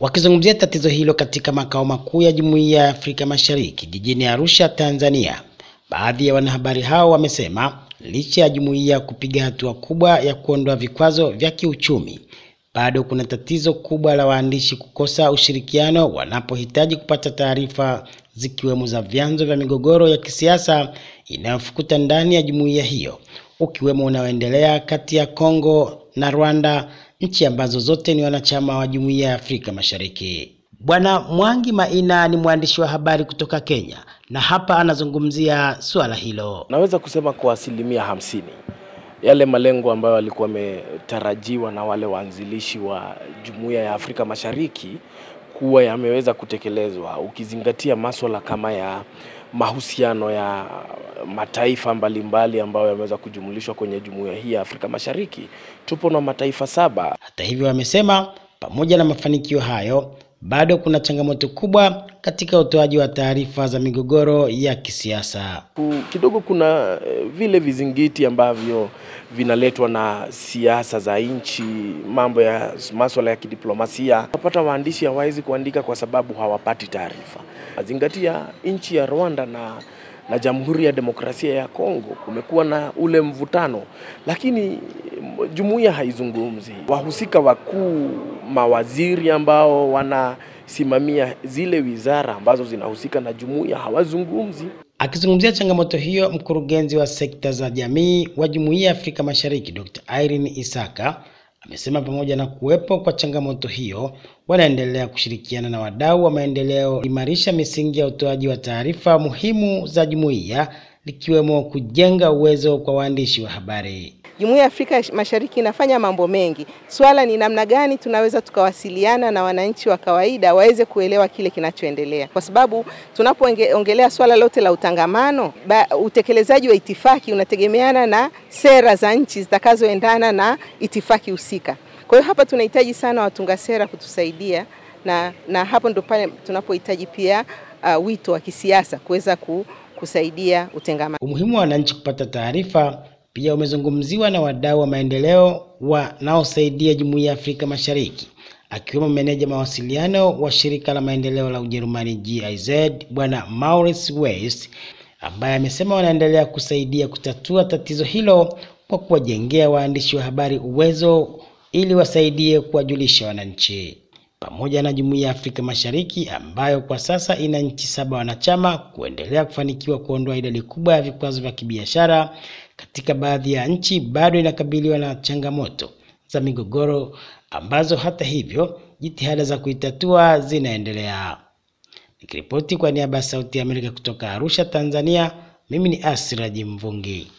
Wakizungumzia tatizo hilo katika makao makuu ya Jumuiya ya Afrika Mashariki jijini Arusha, Tanzania, baadhi ya wanahabari hao wamesema licha ya jumuiya kupiga hatua kubwa ya kuondoa vikwazo vya kiuchumi, bado kuna tatizo kubwa la waandishi kukosa ushirikiano wanapohitaji kupata taarifa zikiwemo za vyanzo vya migogoro ya kisiasa inayofukuta ndani ya jumuiya hiyo, ukiwemo unaoendelea kati ya Kongo na Rwanda, nchi ambazo zote ni wanachama wa Jumuiya ya Afrika Mashariki. Bwana Mwangi Maina ni mwandishi wa habari kutoka Kenya na hapa anazungumzia suala hilo. Naweza kusema kwa asilimia hamsini yale malengo ambayo yalikuwa yametarajiwa na wale waanzilishi wa Jumuiya ya Afrika Mashariki kuwa yameweza kutekelezwa, ukizingatia maswala kama ya mahusiano ya mataifa mbalimbali ambayo yameweza kujumulishwa kwenye jumuiya hii ya Afrika Mashariki. Tupo na mataifa saba. Hata hivyo, wamesema pamoja na mafanikio hayo bado kuna changamoto kubwa katika utoaji wa taarifa za migogoro ya kisiasa. Kidogo kuna vile vizingiti ambavyo vinaletwa na siasa za nchi, mambo ya masuala ya kidiplomasia. Unapata waandishi hawawezi kuandika kwa sababu hawapati taarifa. Zingatia nchi ya Rwanda na na Jamhuri ya Demokrasia ya Kongo kumekuwa na ule mvutano, lakini jumuiya haizungumzi. Wahusika wakuu, mawaziri ambao wanasimamia zile wizara ambazo zinahusika na jumuiya hawazungumzi. Akizungumzia changamoto hiyo, mkurugenzi wa sekta za jamii wa Jumuiya ya Afrika Mashariki Dr. Irene Isaka amesema pamoja na kuwepo kwa changamoto hiyo, wanaendelea kushirikiana na wadau wa maendeleo imarisha misingi ya utoaji wa taarifa muhimu za jumuiya, likiwemo kujenga uwezo kwa waandishi wa habari. Jumuiya ya Afrika Mashariki inafanya mambo mengi. Swala ni namna gani tunaweza tukawasiliana na wananchi wa kawaida waweze kuelewa kile kinachoendelea, kwa sababu tunapoongelea swala lote la utangamano, utekelezaji wa itifaki unategemeana na sera za nchi zitakazoendana na itifaki husika. Kwa hiyo hapa tunahitaji sana watunga sera kutusaidia na, na hapo ndo pale tunapohitaji pia uh, wito wa kisiasa kuweza kusaidia utengamano. Umuhimu wa wananchi kupata taarifa pia umezungumziwa na wadau wa maendeleo wanaosaidia Jumuiya ya Afrika Mashariki akiwemo meneja mawasiliano wa shirika la maendeleo la Ujerumani GIZ Bwana Maurice Weiss ambaye amesema wanaendelea kusaidia kutatua tatizo hilo kwa kuwajengea waandishi wa habari uwezo ili wasaidie kuwajulisha wananchi. Pamoja na Jumuiya ya Afrika Mashariki ambayo kwa sasa ina nchi saba wanachama kuendelea kufanikiwa kuondoa idadi kubwa ya vikwazo vya kibiashara katika baadhi ya nchi bado inakabiliwa na changamoto za migogoro ambazo hata hivyo jitihada za kuitatua zinaendelea. Nikiripoti kwa niaba ya Sauti ya Amerika kutoka Arusha, Tanzania, mimi ni Asiraji Mvungi.